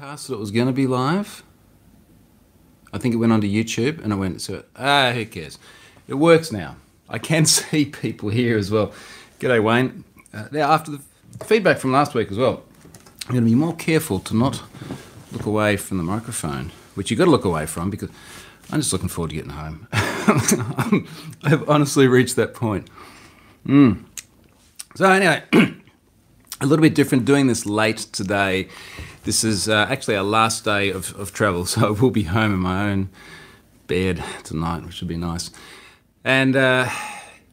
that it was going to be live. I think it went onto YouTube and it went, so, ah, who cares? It works now. I can see people here as well. G'day, Wayne. Uh, now, after the feedback from last week as well, I'm going to be more careful to not look away from the microphone, which you've got to look away from because I'm just looking forward to getting home. I've honestly reached that point. Mm. So, anyway, a little bit different doing this late today. This is uh, actually our last day of, of travel, so I will be home in my own bed tonight, which would be nice. And uh,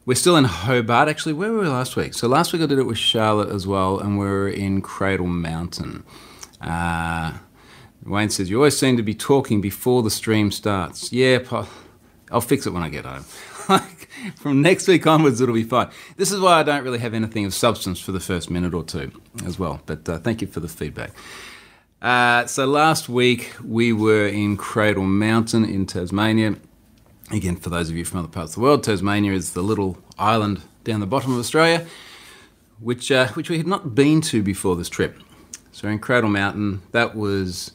we're still in Hobart. Actually, where were we last week? So last week I did it with Charlotte as well, and we are in Cradle Mountain. Uh, Wayne says, You always seem to be talking before the stream starts. Yeah, I'll fix it when I get home. like, From next week onwards, it'll be fine. This is why I don't really have anything of substance for the first minute or two as well. But uh, thank you for the feedback. Uh, so last week we were in Cradle Mountain in Tasmania. Again, for those of you from other parts of the world, Tasmania is the little island down the bottom of Australia, which uh, which we had not been to before this trip. So in Cradle Mountain, that was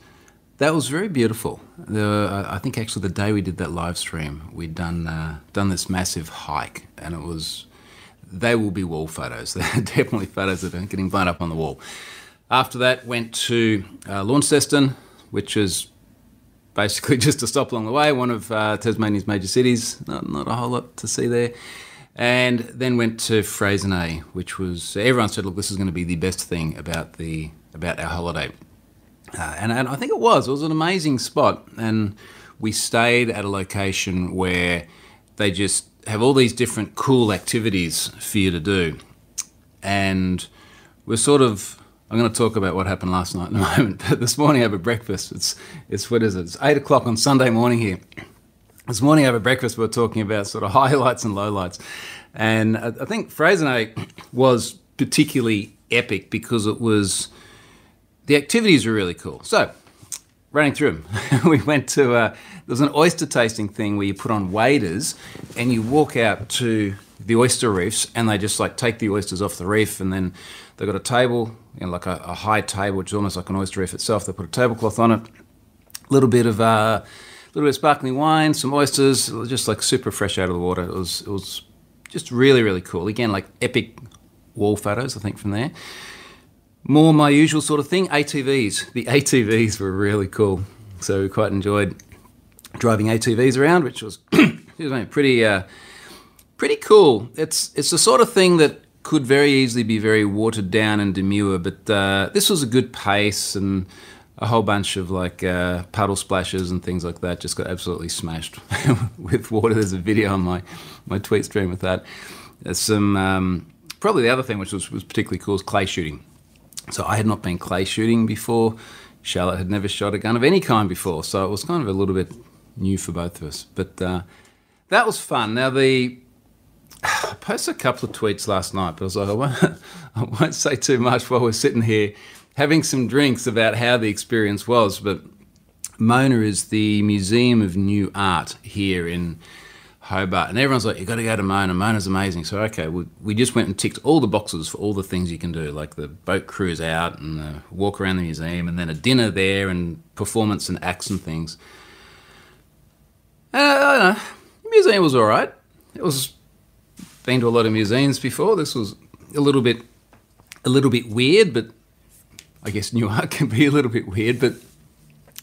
that was very beautiful. The, I think actually the day we did that live stream, we'd done uh, done this massive hike, and it was. They will be wall photos. They're definitely photos that are getting blown up on the wall. After that, went to uh, Launceston, which is basically just a stop along the way, one of uh, Tasmania's major cities. Not, not, a whole lot to see there. And then went to Freycinet, which was everyone said, look, this is going to be the best thing about the about our holiday. Uh, and, and I think it was. It was an amazing spot, and we stayed at a location where they just have all these different cool activities for you to do, and we're sort of I'm going to talk about what happened last night in a moment. But this morning over breakfast, it's it's what is it? It's eight o'clock on Sunday morning here. This morning over breakfast, we are talking about sort of highlights and lowlights, and I, I think Freycinet was particularly epic because it was the activities were really cool. So running through them, we went to uh, there was an oyster tasting thing where you put on waders and you walk out to the oyster reefs and they just like take the oysters off the reef and then They've got a table, you know, like a, a, high table, which is almost like an oyster reef itself. They put a tablecloth on it, a little bit of uh, a little bit of sparkling wine, some oysters, just like super fresh out of the water. It was it was just really really cool. Again, like epic wall photos, I think from there. More my usual sort of thing, ATVs. The ATVs were really cool, so we quite enjoyed driving ATVs around, which was pretty uh, pretty cool. It's it's the sort of thing that could very easily be very watered down and demure, but uh, this was a good pace and a whole bunch of like uh, puddle splashes and things like that. Just got absolutely smashed with water. There's a video on my my tweet stream with that. There's some um, probably the other thing which was, was particularly cool is clay shooting. So I had not been clay shooting before. Charlotte had never shot a gun of any kind before, so it was kind of a little bit new for both of us. But uh, that was fun. Now the I posted a couple of tweets last night, but I was like, I won't, I won't say too much while we're sitting here having some drinks about how the experience was. But Mona is the Museum of New Art here in Hobart, and everyone's like, you've got to go to Mona. Mona's amazing." So okay, we, we just went and ticked all the boxes for all the things you can do, like the boat cruise out and the walk around the museum, and then a dinner there and performance and acts and things. And I, I don't know, the museum was all right. It was been to a lot of museums before. This was a little bit, a little bit weird, but I guess New Art can be a little bit weird. But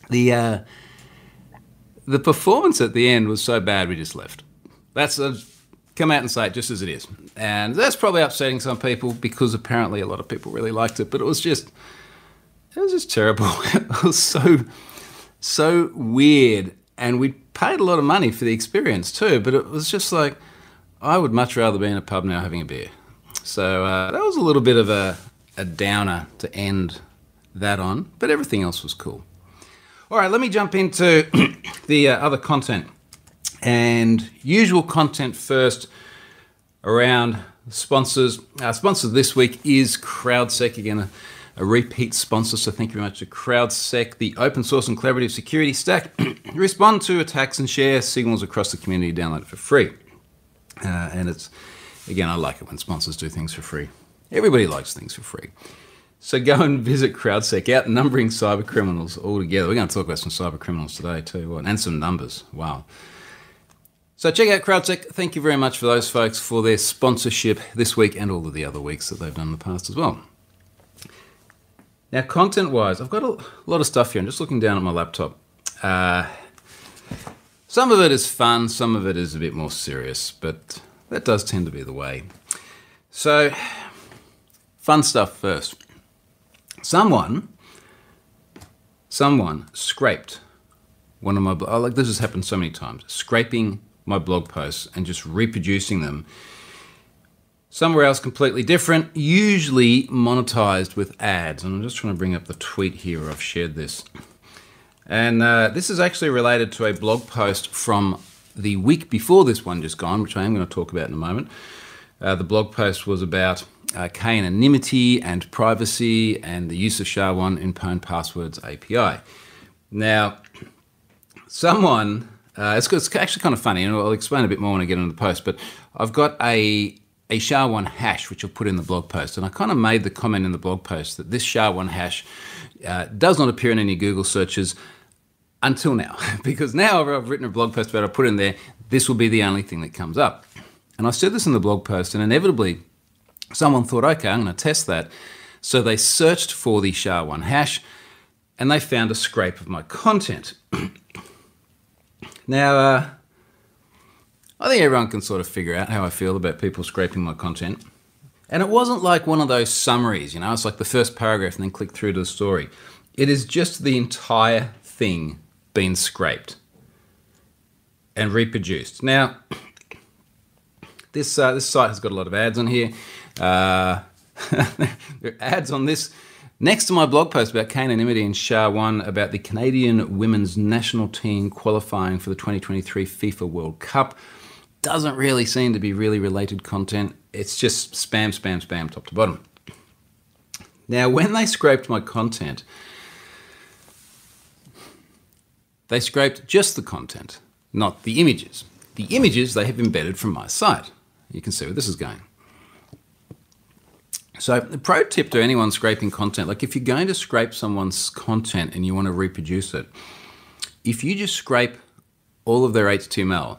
the uh, the performance at the end was so bad we just left. That's a, come out and say it just as it is, and that's probably upsetting some people because apparently a lot of people really liked it. But it was just, it was just terrible. it was so so weird, and we paid a lot of money for the experience too. But it was just like I would much rather be in a pub now having a beer. So uh, that was a little bit of a, a downer to end that on, but everything else was cool. All right, let me jump into the uh, other content. And usual content first around sponsors. Our sponsor this week is CrowdSec. Again, a, a repeat sponsor, so thank you very much to CrowdSec, the open source and collaborative security stack. respond to attacks and share signals across the community. Download it for free. Uh, and it's, again, I like it when sponsors do things for free. Everybody likes things for free. So go and visit CrowdSec, outnumbering cyber criminals altogether. We're going to talk about some cyber criminals today too, and some numbers. Wow. So check out CrowdSec. Thank you very much for those folks for their sponsorship this week and all of the other weeks that they've done in the past as well. Now, content-wise, I've got a lot of stuff here. I'm just looking down at my laptop. Uh, some of it is fun, some of it is a bit more serious, but that does tend to be the way. So, fun stuff first. Someone, someone scraped one of my oh, like this has happened so many times. Scraping my blog posts and just reproducing them somewhere else completely different, usually monetized with ads. And I'm just trying to bring up the tweet here. I've shared this. And uh, this is actually related to a blog post from the week before this one just gone, which I am going to talk about in a moment. Uh, the blog post was about uh, K-anonymity and privacy and the use of SHA-1 in Pwned Passwords API. Now, someone, uh, it's, it's, actually kind of funny, and I'll explain a bit more when I get into the post, but I've got a, a SHA-1 hash, which I'll put in the blog post, and I kind of made the comment in the blog post that this SHA-1 hash uh, does not appear in any Google searches until now, because now I've written a blog post about it, I put in there, this will be the only thing that comes up. And I said this in the blog post, and inevitably someone thought, okay, I'm going to test that. So they searched for the SHA-1 hash and they found a scrape of my content. now, uh, I think everyone can sort of figure out how I feel about people scraping my content. And it wasn't like one of those summaries, you know, it's like the first paragraph and then click through to the story. It is just the entire thing being scraped and reproduced. Now, this, uh, this site has got a lot of ads on here. Uh, there are ads on this next to my blog post about K-anonymity and SHA-1 about the Canadian women's national team qualifying for the 2023 FIFA World Cup. Doesn't really seem to be really related content. It's just spam, spam, spam, top to bottom. Now, when they scraped my content, they scraped just the content, not the images. The images they have embedded from my site. You can see where this is going. So, the pro tip to anyone scraping content like if you're going to scrape someone's content and you want to reproduce it, if you just scrape all of their HTML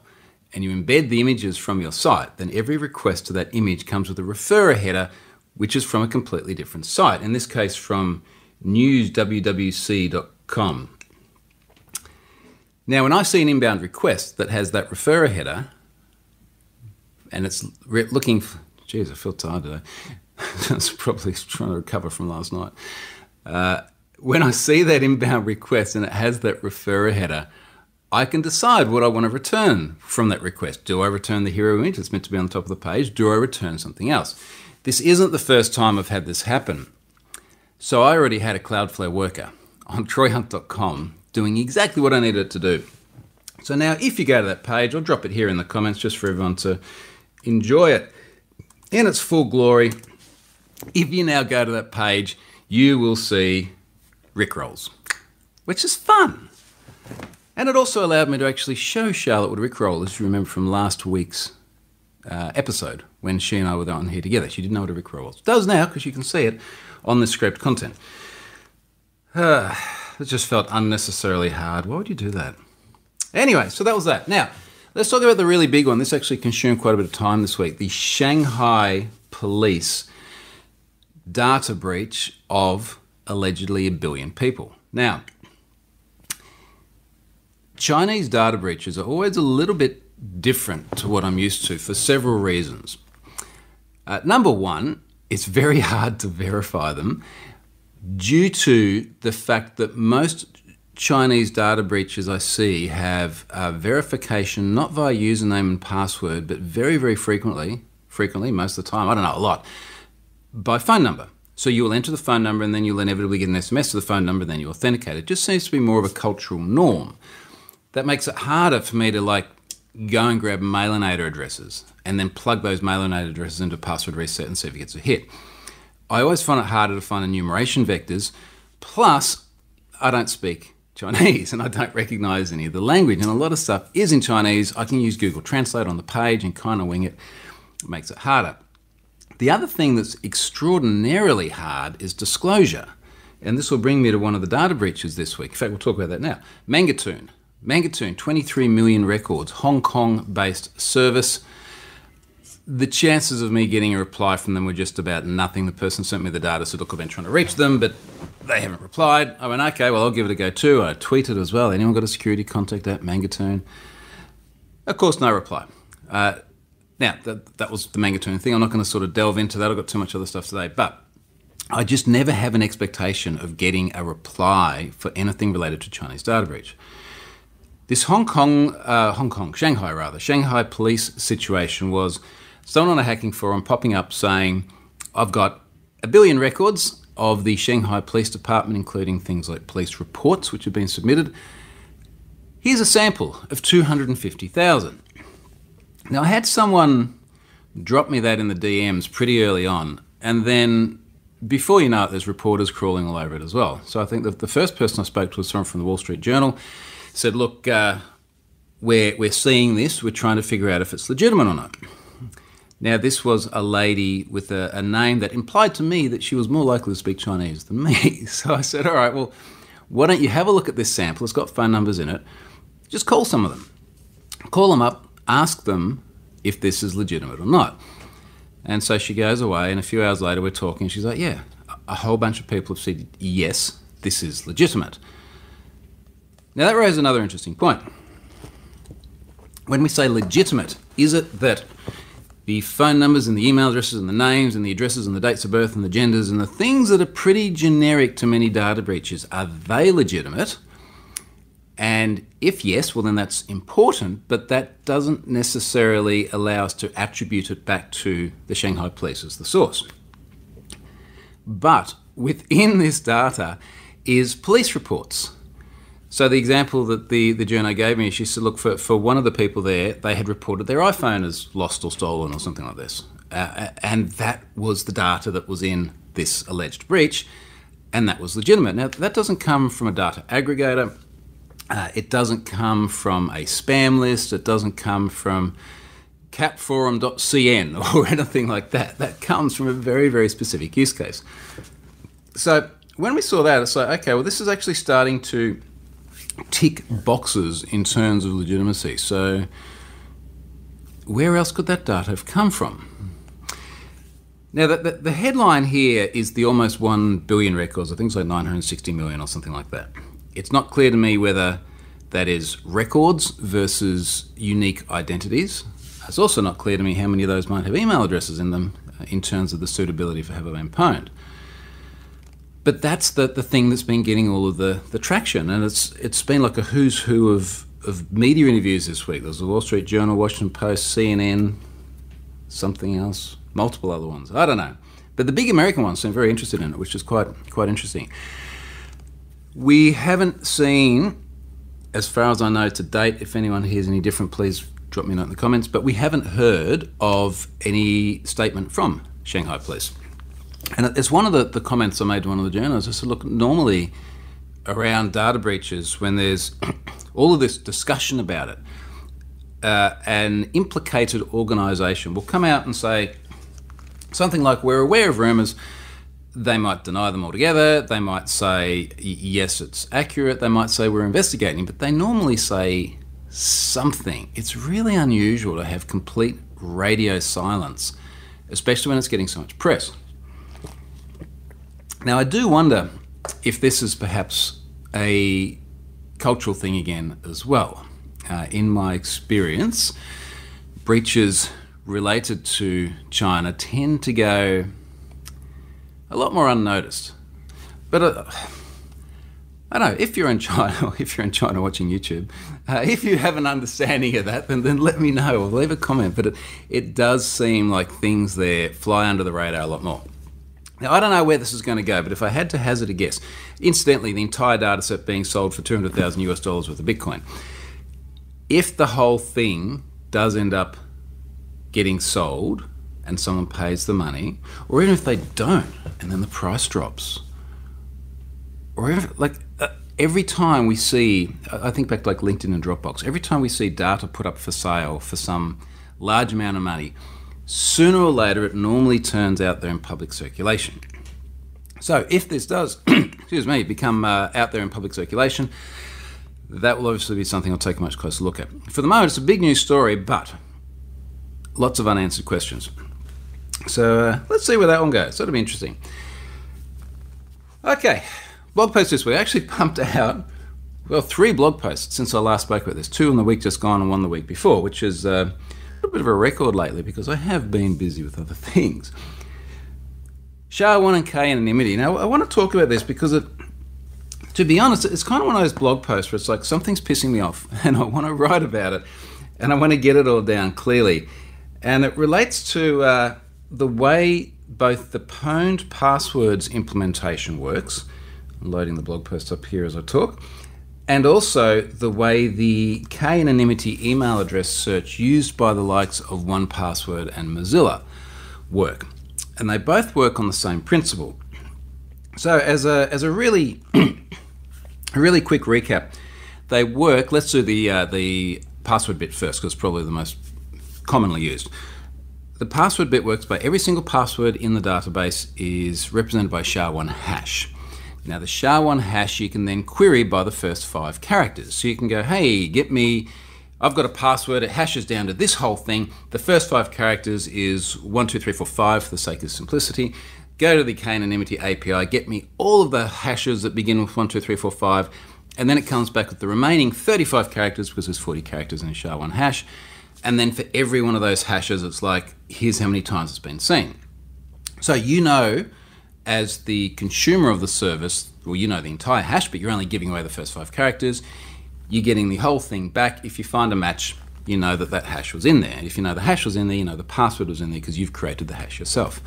and you embed the images from your site, then every request to that image comes with a referrer header, which is from a completely different site. In this case, from newswwc.com. Now, when I see an inbound request that has that referrer header, and it's looking, for, geez, I feel tired today. That's probably trying to recover from last night. Uh, when I see that inbound request and it has that referrer header, I can decide what I want to return from that request. Do I return the hero image that's meant to be on the top of the page? Do I return something else? This isn't the first time I've had this happen. So I already had a Cloudflare worker on troyhunt.com doing exactly what I needed it to do. So now if you go to that page, I'll drop it here in the comments just for everyone to enjoy it in its full glory. If you now go to that page, you will see Rickrolls, which is fun. And it also allowed me to actually show Charlotte what a Rickroll is, you remember from last week's uh, episode when she and I were on here together. She didn't know what a Rickroll was. Does now because you can see it on the scraped content. Uh, it just felt unnecessarily hard. Why would you do that? Anyway, so that was that. Now, let's talk about the really big one. This actually consumed quite a bit of time this week. The Shanghai police data breach of allegedly a billion people. Now, Chinese data breaches are always a little bit different to what I'm used to for several reasons. Uh, number one, it's very hard to verify them due to the fact that most Chinese data breaches I see have uh, verification not via username and password, but very, very frequently, frequently, most of the time, I don't know, a lot, by phone number. So you will enter the phone number and then you'll inevitably get an SMS to the phone number and then you authenticate. It just seems to be more of a cultural norm. That makes it harder for me to like go and grab mailinator addresses and then plug those mailinator addresses into password reset and see if it gets a hit. I always find it harder to find enumeration vectors. Plus, I don't speak Chinese and I don't recognize any of the language. And a lot of stuff is in Chinese. I can use Google Translate on the page and kind of wing it. It makes it harder. The other thing that's extraordinarily hard is disclosure. And this will bring me to one of the data breaches this week. In fact, we'll talk about that now. Mangatoon. Mangatoon, 23 million records, Hong Kong based service. The chances of me getting a reply from them were just about nothing. The person sent me the data, said, Look, I've been trying to reach them, but they haven't replied. I went, Okay, well, I'll give it a go too. I tweeted as well. Anyone got a security contact at Mangatoon? Of course, no reply. Uh, now, that, that was the Mangatoon thing. I'm not going to sort of delve into that. I've got too much other stuff today. But I just never have an expectation of getting a reply for anything related to Chinese data breach. This Hong Kong, uh, Hong Kong, Shanghai rather, Shanghai police situation was someone on a hacking forum popping up saying, I've got a billion records of the Shanghai Police Department, including things like police reports which have been submitted. Here's a sample of 250,000. Now, I had someone drop me that in the DMs pretty early on, and then before you know it, there's reporters crawling all over it as well. So I think that the first person I spoke to was someone from the Wall Street Journal. Said, "Look, uh, we're we're seeing this. We're trying to figure out if it's legitimate or not." Now, this was a lady with a, a name that implied to me that she was more likely to speak Chinese than me. So I said, "All right, well, why don't you have a look at this sample? It's got phone numbers in it. Just call some of them. Call them up, ask them if this is legitimate or not. And so she goes away, and a few hours later, we're talking. She's like, Yeah, a whole bunch of people have said, Yes, this is legitimate. Now, that raises another interesting point. When we say legitimate, is it that the phone numbers and the email addresses and the names and the addresses and the dates of birth and the genders and the things that are pretty generic to many data breaches, are they legitimate? And if yes, well, then that's important, but that doesn't necessarily allow us to attribute it back to the Shanghai police as the source. But within this data is police reports. So the example that the, the journo gave me, she said, look, for, for one of the people there, they had reported their iPhone as lost or stolen or something like this. Uh, and that was the data that was in this alleged breach, and that was legitimate. Now, that doesn't come from a data aggregator uh, it doesn't come from a spam list. It doesn't come from catforum.cn or anything like that. That comes from a very, very specific use case. So when we saw that, it's like, okay, well, this is actually starting to tick boxes in terms of legitimacy. So where else could that data have come from? Now, the, the, the headline here is the almost 1 billion records. I think it's like 960 million or something like that it's not clear to me whether that is records versus unique identities. It's also not clear to me how many of those might have email addresses in them uh, in terms of the suitability for have I been pwned. But that's the, the thing that's been getting all of the, the traction, and it's it's been like a who's who of, of media interviews this week. There's the Wall Street Journal, Washington Post, CNN, something else, multiple other ones. I don't know. But the big American ones seem very interested in it, which is quite quite interesting. We haven't seen, as far as I know to date, if anyone hears any different, please drop me a note in the comments, but we haven't heard of any statement from Shanghai Police. And it's one of the, the comments I made to one of the journalists. I said, look, normally around data breaches, when there's all of this discussion about it, uh, an implicated organisation will come out and say something like, We're aware of rumours they might deny them altogether. They might say, yes, it's accurate. They might say, we're investigating, but they normally say something. It's really unusual to have complete radio silence, especially when it's getting so much press. Now, I do wonder if this is perhaps a cultural thing again as well. Uh, in my experience, breaches related to China tend to go a lot more unnoticed. But uh, I don't know if you're in China, if you're in China watching YouTube, uh, if you have an understanding of that, then, then let me know or leave a comment. But it, it does seem like things there fly under the radar a lot more. Now, I don't know where this is going to go, but if I had to hazard a guess, incidentally, the entire data set being sold for 200,000 US dollars worth of Bitcoin, if the whole thing does end up getting sold, and someone pays the money, or even if they don't and then the price drops, or if, like uh, every time we see, I think back to like LinkedIn and Dropbox, every time we see data put up for sale for some large amount of money, sooner or later it normally turns out there in public circulation. So if this does, excuse me, become uh, out there in public circulation, that will obviously be something I'll take a much closer look at. For the moment, it's a big news story, but lots of unanswered questions. So uh, let's see where that one goes. That'll be interesting. Okay, blog post this week. I actually pumped out, well, three blog posts since I last spoke about this. Two in the week just gone and one the week before, which is uh, a bit of a record lately because I have been busy with other things. SHA-1 and K anonymity. Now, I want to talk about this because it, to be honest, it's kind of one of those blog posts where it's like something's pissing me off and I want to write about it and I want to get it all down clearly. And it relates to uh, the way both the pwned passwords implementation works. I'm loading the blog post up here as I talk. And also the way the K anonymity email address search used by the likes of 1Password and Mozilla work. And they both work on the same principle. So as a, as a really really quick recap, they work. Let's do the uh, the password bit first because it's probably the most commonly used. The password bit works by every single password in the database is represented by SHA-1 hash. Now the SHA-1 hash you can then query by the first five characters. So you can go, hey, get me, I've got a password, it hashes down to this whole thing. The first five characters is 12345 for the sake of simplicity. Go to the K anonymity API, get me all of the hashes that begin with 12345, and then it comes back with the remaining 35 characters because there's 40 characters in a SHA-1 hash and then for every one of those hashes, it's like, here's how many times it's been seen. So you know, as the consumer of the service, well, you know the entire hash, but you're only giving away the first five characters. You're getting the whole thing back. If you find a match, you know that that hash was in there. If you know the hash was in there, you know the password was in there because you've created the hash yourself.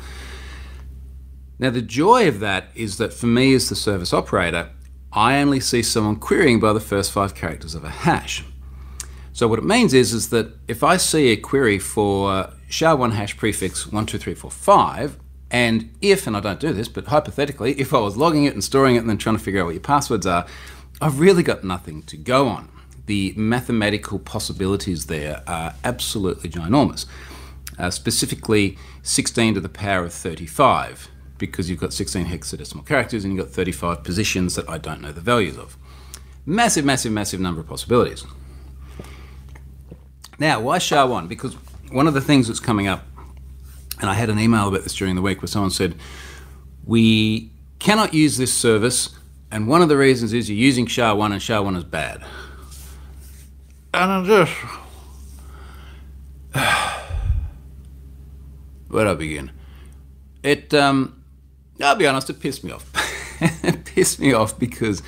Now, the joy of that is that for me as the service operator, I only see someone querying by the first five characters of a hash. So what it means is, is that if I see a query for SHA-1 hash prefix 12345, and if, and I don't do this, but hypothetically, if I was logging it and storing it and then trying to figure out what your passwords are, I've really got nothing to go on. The mathematical possibilities there are absolutely ginormous. Uh, specifically, 16 to the power of 35, because you've got 16 hexadecimal characters and you've got 35 positions that I don't know the values of. Massive, massive, massive number of possibilities. Now, why SHA-1? Because one of the things that's coming up, and I had an email about this during the week where someone said, we cannot use this service, and one of the reasons is you're using SHA-1 and SHA-1 is bad. And I'm just... Where do I begin? It, um, I'll be honest, it pissed me off. it pissed me off because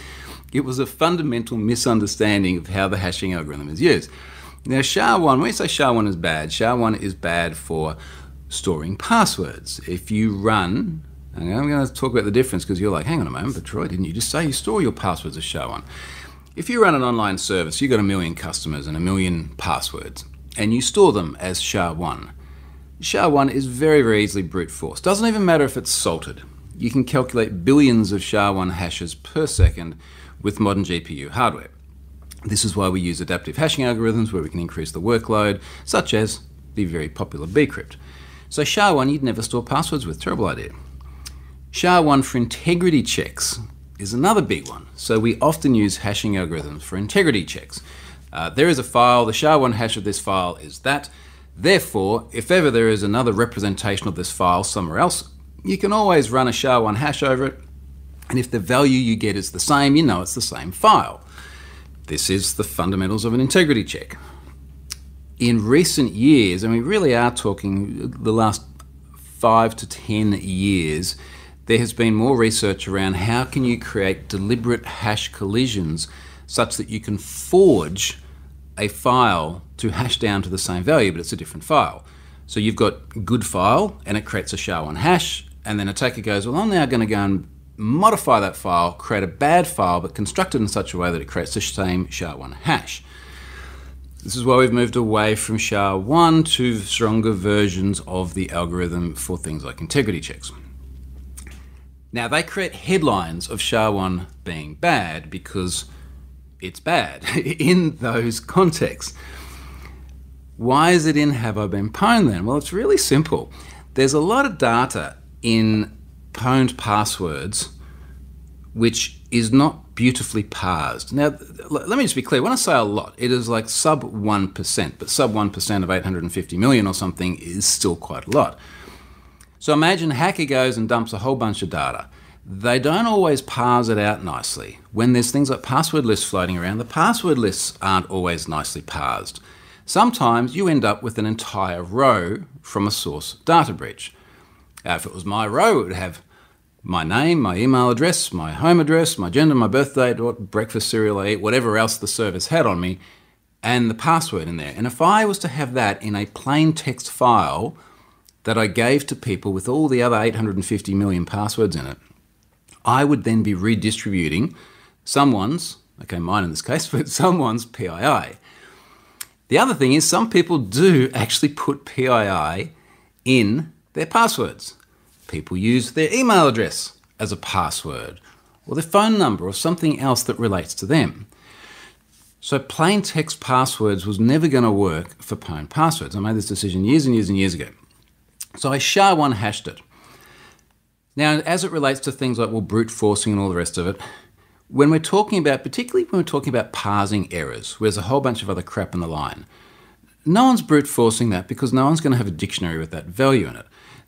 it was a fundamental misunderstanding of how the hashing algorithm is used. Now, SHA-1, when we say SHA-1 is bad, SHA-1 is bad for storing passwords. If you run, and I'm going to talk about the difference because you're like, hang on a moment, but Troy, didn't you just say you store your passwords as SHA-1? If you run an online service, you've got a million customers and a million passwords, and you store them as SHA-1. SHA-1 is very, very easily brute force. Doesn't even matter if it's salted. You can calculate billions of SHA-1 hashes per second with modern GPU hardware. This is why we use adaptive hashing algorithms where we can increase the workload, such as the very popular bcrypt. So SHA-1 you'd never store passwords with, terrible idea. SHA-1 for integrity checks is another big one. So we often use hashing algorithms for integrity checks. Uh, there is a file, the SHA-1 hash of this file is that. Therefore, if ever there is another representation of this file somewhere else, you can always run a SHA-1 hash over it, and if the value you get is the same, you know it's the same file. This is the fundamentals of an integrity check. In recent years, and we really are talking the last five to ten years, there has been more research around how can you create deliberate hash collisions such that you can forge a file to hash down to the same value, but it's a different file. So you've got good file, and it creates a SHA-1 hash, and then attacker goes, well, I'm now going to go and modify that file, create a bad file, but construct it in such a way that it creates the same SHA-1 hash. This is why we've moved away from SHA-1 to stronger versions of the algorithm for things like integrity checks. Now, they create headlines of SHA-1 being bad because it's bad in those contexts. Why is it in Have I Been Pwned then? Well, it's really simple. There's a lot of data in pwned passwords which is not beautifully parsed. Now, let me just be clear. When I say a lot, it is like sub 1%, but sub 1% of 850 million or something is still quite a lot. So imagine a hacker goes and dumps a whole bunch of data. They don't always parse it out nicely. When there's things like password lists floating around, the password lists aren't always nicely parsed. Sometimes you end up with an entire row from a source data breach. Now, if it was my row, it would have my name, my email address, my home address, my gender, my birth date, what breakfast cereal I eat, whatever else the service had on me, and the password in there. And if I was to have that in a plain text file that I gave to people with all the other 850 million passwords in it, I would then be redistributing someone's, okay, mine in this case, but someone's PII. The other thing is, some people do actually put PII in their passwords. People use their email address as a password, or their phone number, or something else that relates to them. So plain text passwords was never going to work for pwned passwords. I made this decision years and years and years ago. So I SHA-1 hashed it. Now, as it relates to things like well, brute forcing and all the rest of it, when we're talking about, particularly when we're talking about parsing errors, where there's a whole bunch of other crap in the line, no one's brute forcing that because no one's going to have a dictionary with that value in it.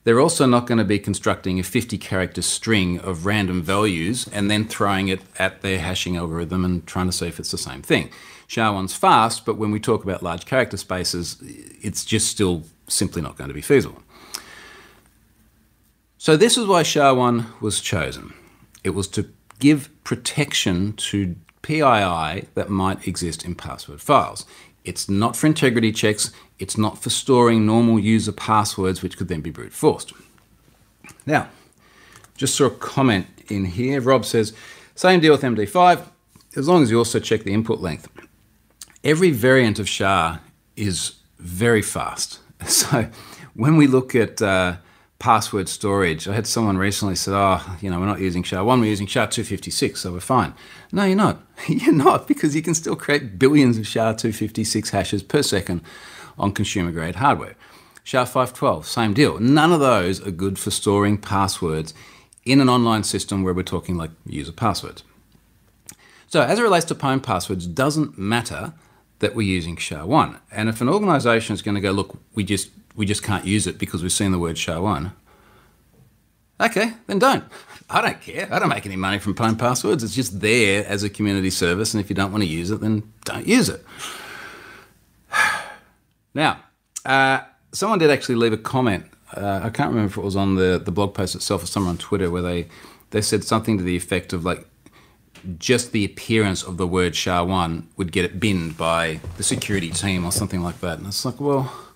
They're also not going to be constructing a 50 character string of random values and then throwing it at their hashing algorithm and trying to see if it's the same thing. SHA-1's fast, but when we talk about large character spaces, it's just still simply not going to be feasible. So this is why SHA-1 was chosen. It was to give protection to PII that might exist in password files. It's not for integrity checks, it's not for storing normal user passwords, which could then be brute forced. Now, just saw a comment in here. Rob says, same deal with MD5, as long as you also check the input length. Every variant of SHA is very fast. So when we look at uh, password storage. I had someone recently said, "Oh, you know, we're not using SHA-1, we're using SHA-256, so we're fine." No, you're not. you're not because you can still create billions of SHA-256 hashes per second on consumer-grade hardware. SHA-512, same deal. None of those are good for storing passwords in an online system where we're talking like user passwords. So, as it relates to pwned passwords, doesn't matter that we're using SHA-1. And if an organization is going to go, look, we just we just can't use it because we've seen the word SHA-1. Okay, then don't. I don't care. I don't make any money from pwned passwords. It's just there as a community service, and if you don't want to use it, then don't use it. Now, uh, someone did actually leave a comment. Uh, I can't remember if it was on the, the blog post itself or somewhere on Twitter where they, they said something to the effect of like, just the appearance of the word SHA-1 would get it binned by the security team or something like that. And it's like, well,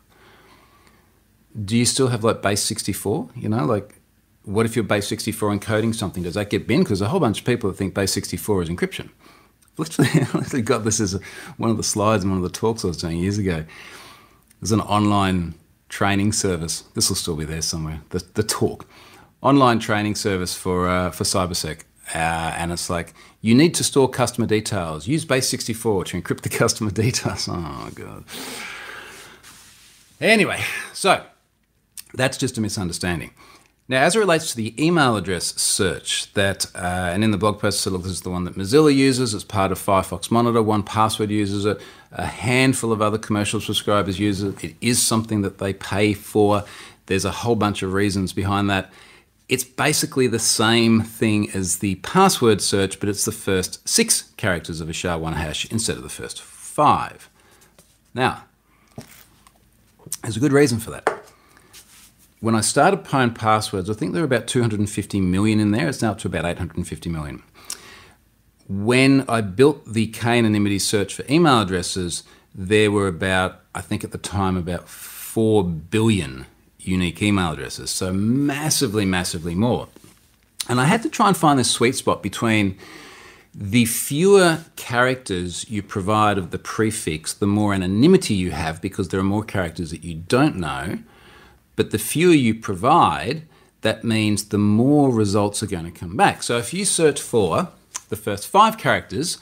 do you still have like base 64? You know, like what if you're base 64 encoding something? Does that get binned? Because a whole bunch of people think base 64 is encryption. Literally, I literally got this as one of the slides in one of the talks I was doing years ago. There's an online training service. This will still be there somewhere. The, the talk, online training service for uh, for cybersec, uh, and it's like you need to store customer details. Use base 64 to encrypt the customer details. Oh god. Anyway, so that's just a misunderstanding. Now, as it relates to the email address search, that uh, and in the blog post, so this is the one that Mozilla uses as part of Firefox Monitor. 1Password uses it. A handful of other commercial subscribers use it. It is something that they pay for. There's a whole bunch of reasons behind that. It's basically the same thing as the password search, but it's the first six characters of a SHA-1 hash instead of the first five. Now, there's a good reason for that when I started Pwned Passwords, I think there were about 250 million in there. It's now up to about 850 million. When I built the k-anonymity search for email addresses, there were about, I think at the time, about 4 billion unique email addresses. So massively, massively more. And I had to try and find this sweet spot between the fewer characters you provide of the prefix, the more anonymity you have because there are more characters that you don't know but the fewer you provide, that means the more results are going to come back. So if you search for the first five characters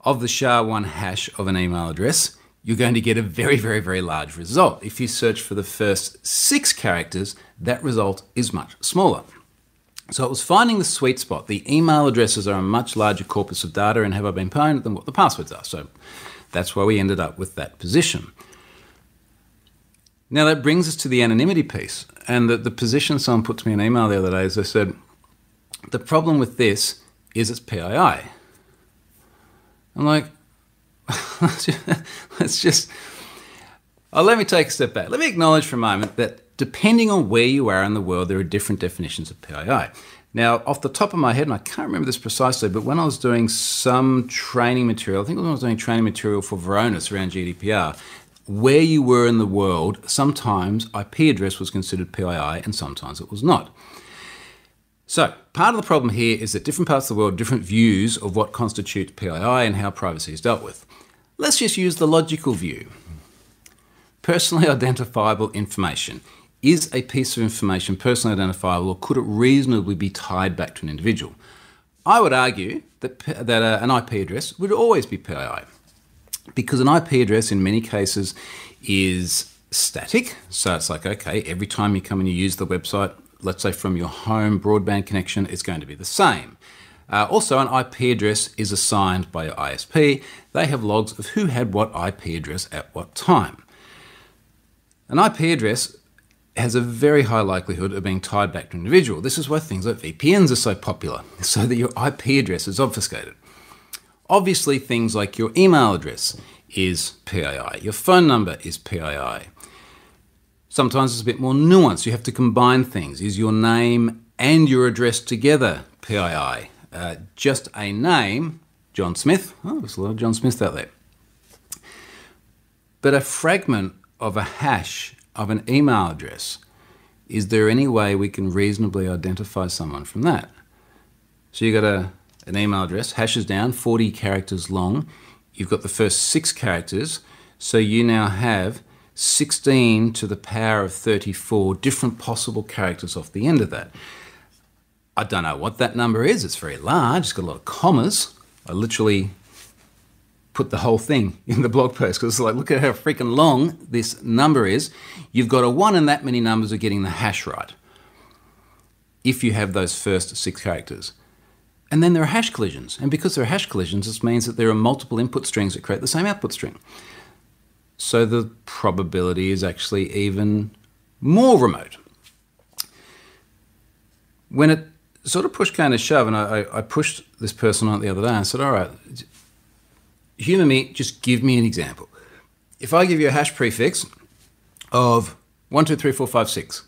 of the SHA-1 hash of an email address, you're going to get a very, very, very large result. If you search for the first six characters, that result is much smaller. So it was finding the sweet spot. The email addresses are a much larger corpus of data and have I been pwned than what the passwords are. So that's why we ended up with that position. Now that brings us to the anonymity piece. And the, the position someone put to me an email the other day is they said, the problem with this is it's PII. I'm like, let's just, oh, let me take a step back. Let me acknowledge for a moment that depending on where you are in the world, there are different definitions of PII. Now, off the top of my head, and I can't remember this precisely, but when I was doing some training material, I think when I was doing training material for Varonis around GDPR, where you were in the world, sometimes IP address was considered PII and sometimes it was not. So, part of the problem here is that different parts of the world have different views of what constitutes PII and how privacy is dealt with. Let's just use the logical view. Personally identifiable information. Is a piece of information personally identifiable or could it reasonably be tied back to an individual? I would argue that, that uh, an IP address would always be PII because an IP address in many cases is static. So it's like, okay, every time you come and you use the website, let's say from your home broadband connection, it's going to be the same. Uh, also, an IP address is assigned by your ISP. They have logs of who had what IP address at what time. An IP address has a very high likelihood of being tied back to an individual. This is why things like VPNs are so popular, so that your IP address is obfuscated. Obviously, things like your email address is PII, your phone number is PII, Sometimes it's a bit more nuanced. You have to combine things. Is your name and your address together PII? Uh, just a name, John Smith. Oh, there's a lot of John Smiths out there. But a fragment of a hash of an email address, is there any way we can reasonably identify someone from that? So you've got a, an email address, hashes down, 40 characters long. You've got the first six characters. So you now have 16 to the power of 34 different possible characters off the end of that. I don't know what that number is. It's very large. It's got a lot of commas. I literally put the whole thing in the blog post because it's like, look at how freaking long this number is. You've got a one and that many numbers of getting the hash right if you have those first six characters. And then there are hash collisions. And because there are hash collisions, this means that there are multiple input strings that create the same output string. So the probability is actually even more remote. When it sort of push kind of shove, and I, I pushed this person on the other day I said, All right, humour me, just give me an example. If I give you a hash prefix of 123456,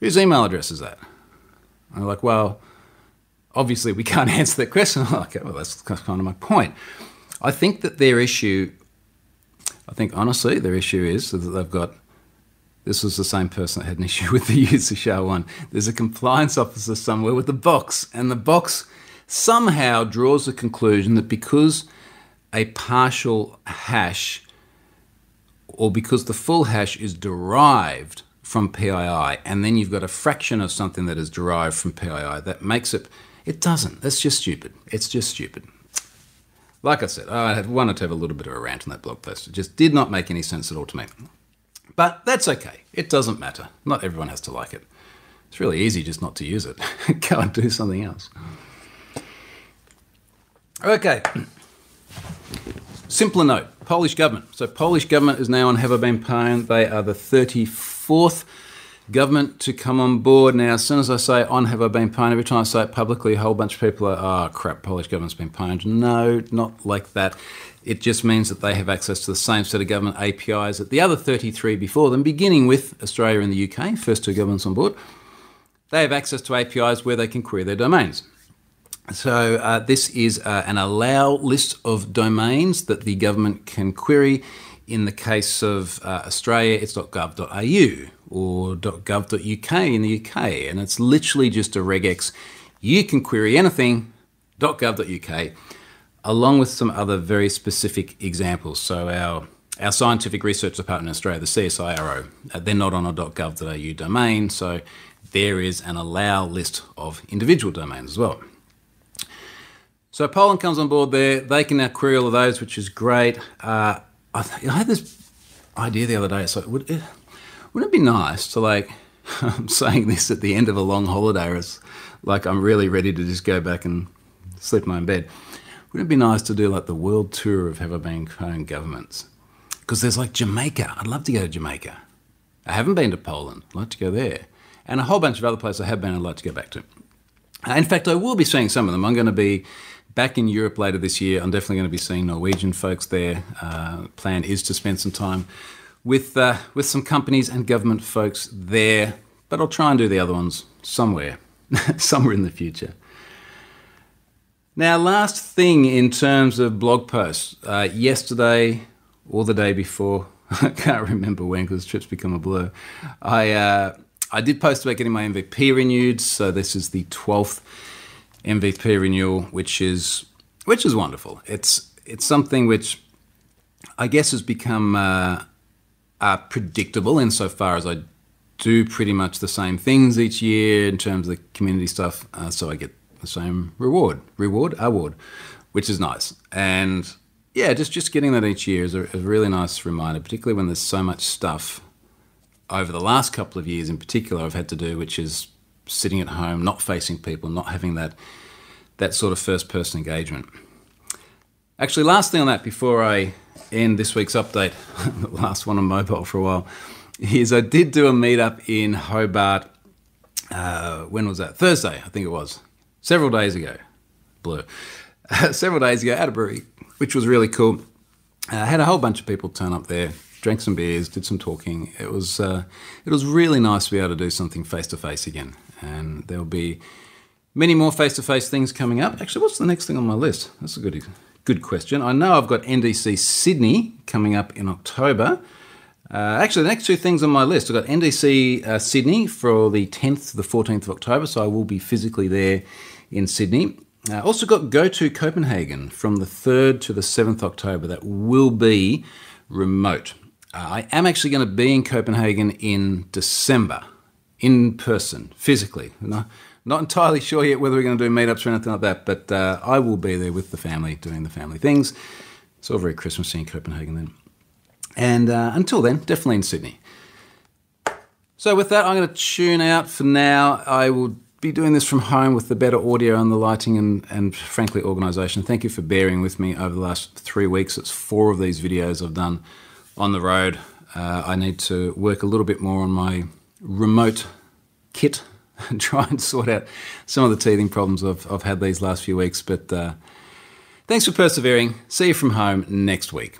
whose email address is that? And they're like, Well, obviously we can't answer that question. I'm well, that's kind of my point. I think that their issue I think honestly, their issue is that they've got. This was the same person that had an issue with the use of SHA-1. There's a compliance officer somewhere with a box, and the box somehow draws the conclusion that because a partial hash or because the full hash is derived from PII, and then you've got a fraction of something that is derived from PII, that makes it. It doesn't. That's just stupid. It's just stupid. Like I said, I wanted to have a little bit of a rant on that blog post. It just did not make any sense at all to me. But that's okay. It doesn't matter. Not everyone has to like it. It's really easy just not to use it. Go and do something else. Okay. Simpler note Polish government. So, Polish government is now on Have I Been Pwned. They are the 34th government to come on board. Now, as soon as I say on have I been pwned, every time I say it publicly, a whole bunch of people are, oh crap, Polish government's been pwned. No, not like that. It just means that they have access to the same set of government APIs that the other 33 before them, beginning with Australia and the UK, first two governments on board. They have access to APIs where they can query their domains. So, uh, this is uh, an allow list of domains that the government can query. In the case of uh, Australia, it's .gov.au or .gov.uk in the UK, and it's literally just a regex. You can query anything .gov.uk, along with some other very specific examples. So our our scientific research department in Australia, the CSIRO, uh, they're not on a .gov.au domain, so there is an allow list of individual domains as well. So Poland comes on board there. They can now query all of those, which is great. Uh, I, I had this idea the other day. Like, would it, wouldn't it be nice to like? I'm saying this at the end of a long holiday, or it's like I'm really ready to just go back and sleep in my own bed. Wouldn't it be nice to do like the world tour of ever been owned governments? Because there's like Jamaica. I'd love to go to Jamaica. I haven't been to Poland. I'd like to go there. And a whole bunch of other places I have been I'd like to go back to. In fact, I will be seeing some of them. I'm going to be back in Europe later this year. I'm definitely going to be seeing Norwegian folks there. Uh, plan is to spend some time with uh, with some companies and government folks there, but I'll try and do the other ones somewhere, somewhere in the future. Now, last thing in terms of blog posts. Uh, yesterday or the day before, I can't remember when because trips become a blur. I uh, I did post about getting my MVP renewed, so this is the twelfth MVP renewal, which is which is wonderful. It's it's something which I guess has become uh, uh, predictable insofar as I do pretty much the same things each year in terms of the community stuff, uh, so I get the same reward, reward, award, which is nice. And yeah, just just getting that each year is a, a really nice reminder, particularly when there's so much stuff over the last couple of years in particular I've had to do, which is sitting at home, not facing people, not having that that sort of first person engagement. Actually, last thing on that before I end this week's update, the last one on mobile for a while, is I did do a meetup in Hobart. Uh, when was that? Thursday, I think it was. Several days ago. Blue. Several days ago at a brewery, which was really cool. I uh, had a whole bunch of people turn up there, drank some beers, did some talking. It was uh, it was really nice to be able to do something face to face again, and there'll be many more face to face things coming up. Actually, what's the next thing on my list? That's a good good question. I know I've got NDC Sydney coming up in October. Uh, actually, the next two things on my list, I've got NDC uh, Sydney for the 10th to the 14th of October, so I will be physically there in Sydney. Uh, also got GOTO Copenhagen from the 3rd to the 7th October. That will be remote. Uh, I am actually going to be in Copenhagen in December, in person, physically. No, not entirely sure yet whether we're going to do meetups or anything like that, but uh, I will be there with the family doing the family things. It's all very Christmassy in Copenhagen then. And uh, until then, definitely in Sydney. So with that, I'm going to tune out for now. I will be doing this from home with the better audio and the lighting and, and frankly organisation. Thank you for bearing with me over the last three weeks. It's four of these videos I've done on the road. Uh, I need to work a little bit more on my remote kit and try and sort out some of the teething problems I've, I've had these last few weeks. But uh, thanks for persevering. See you from home next week.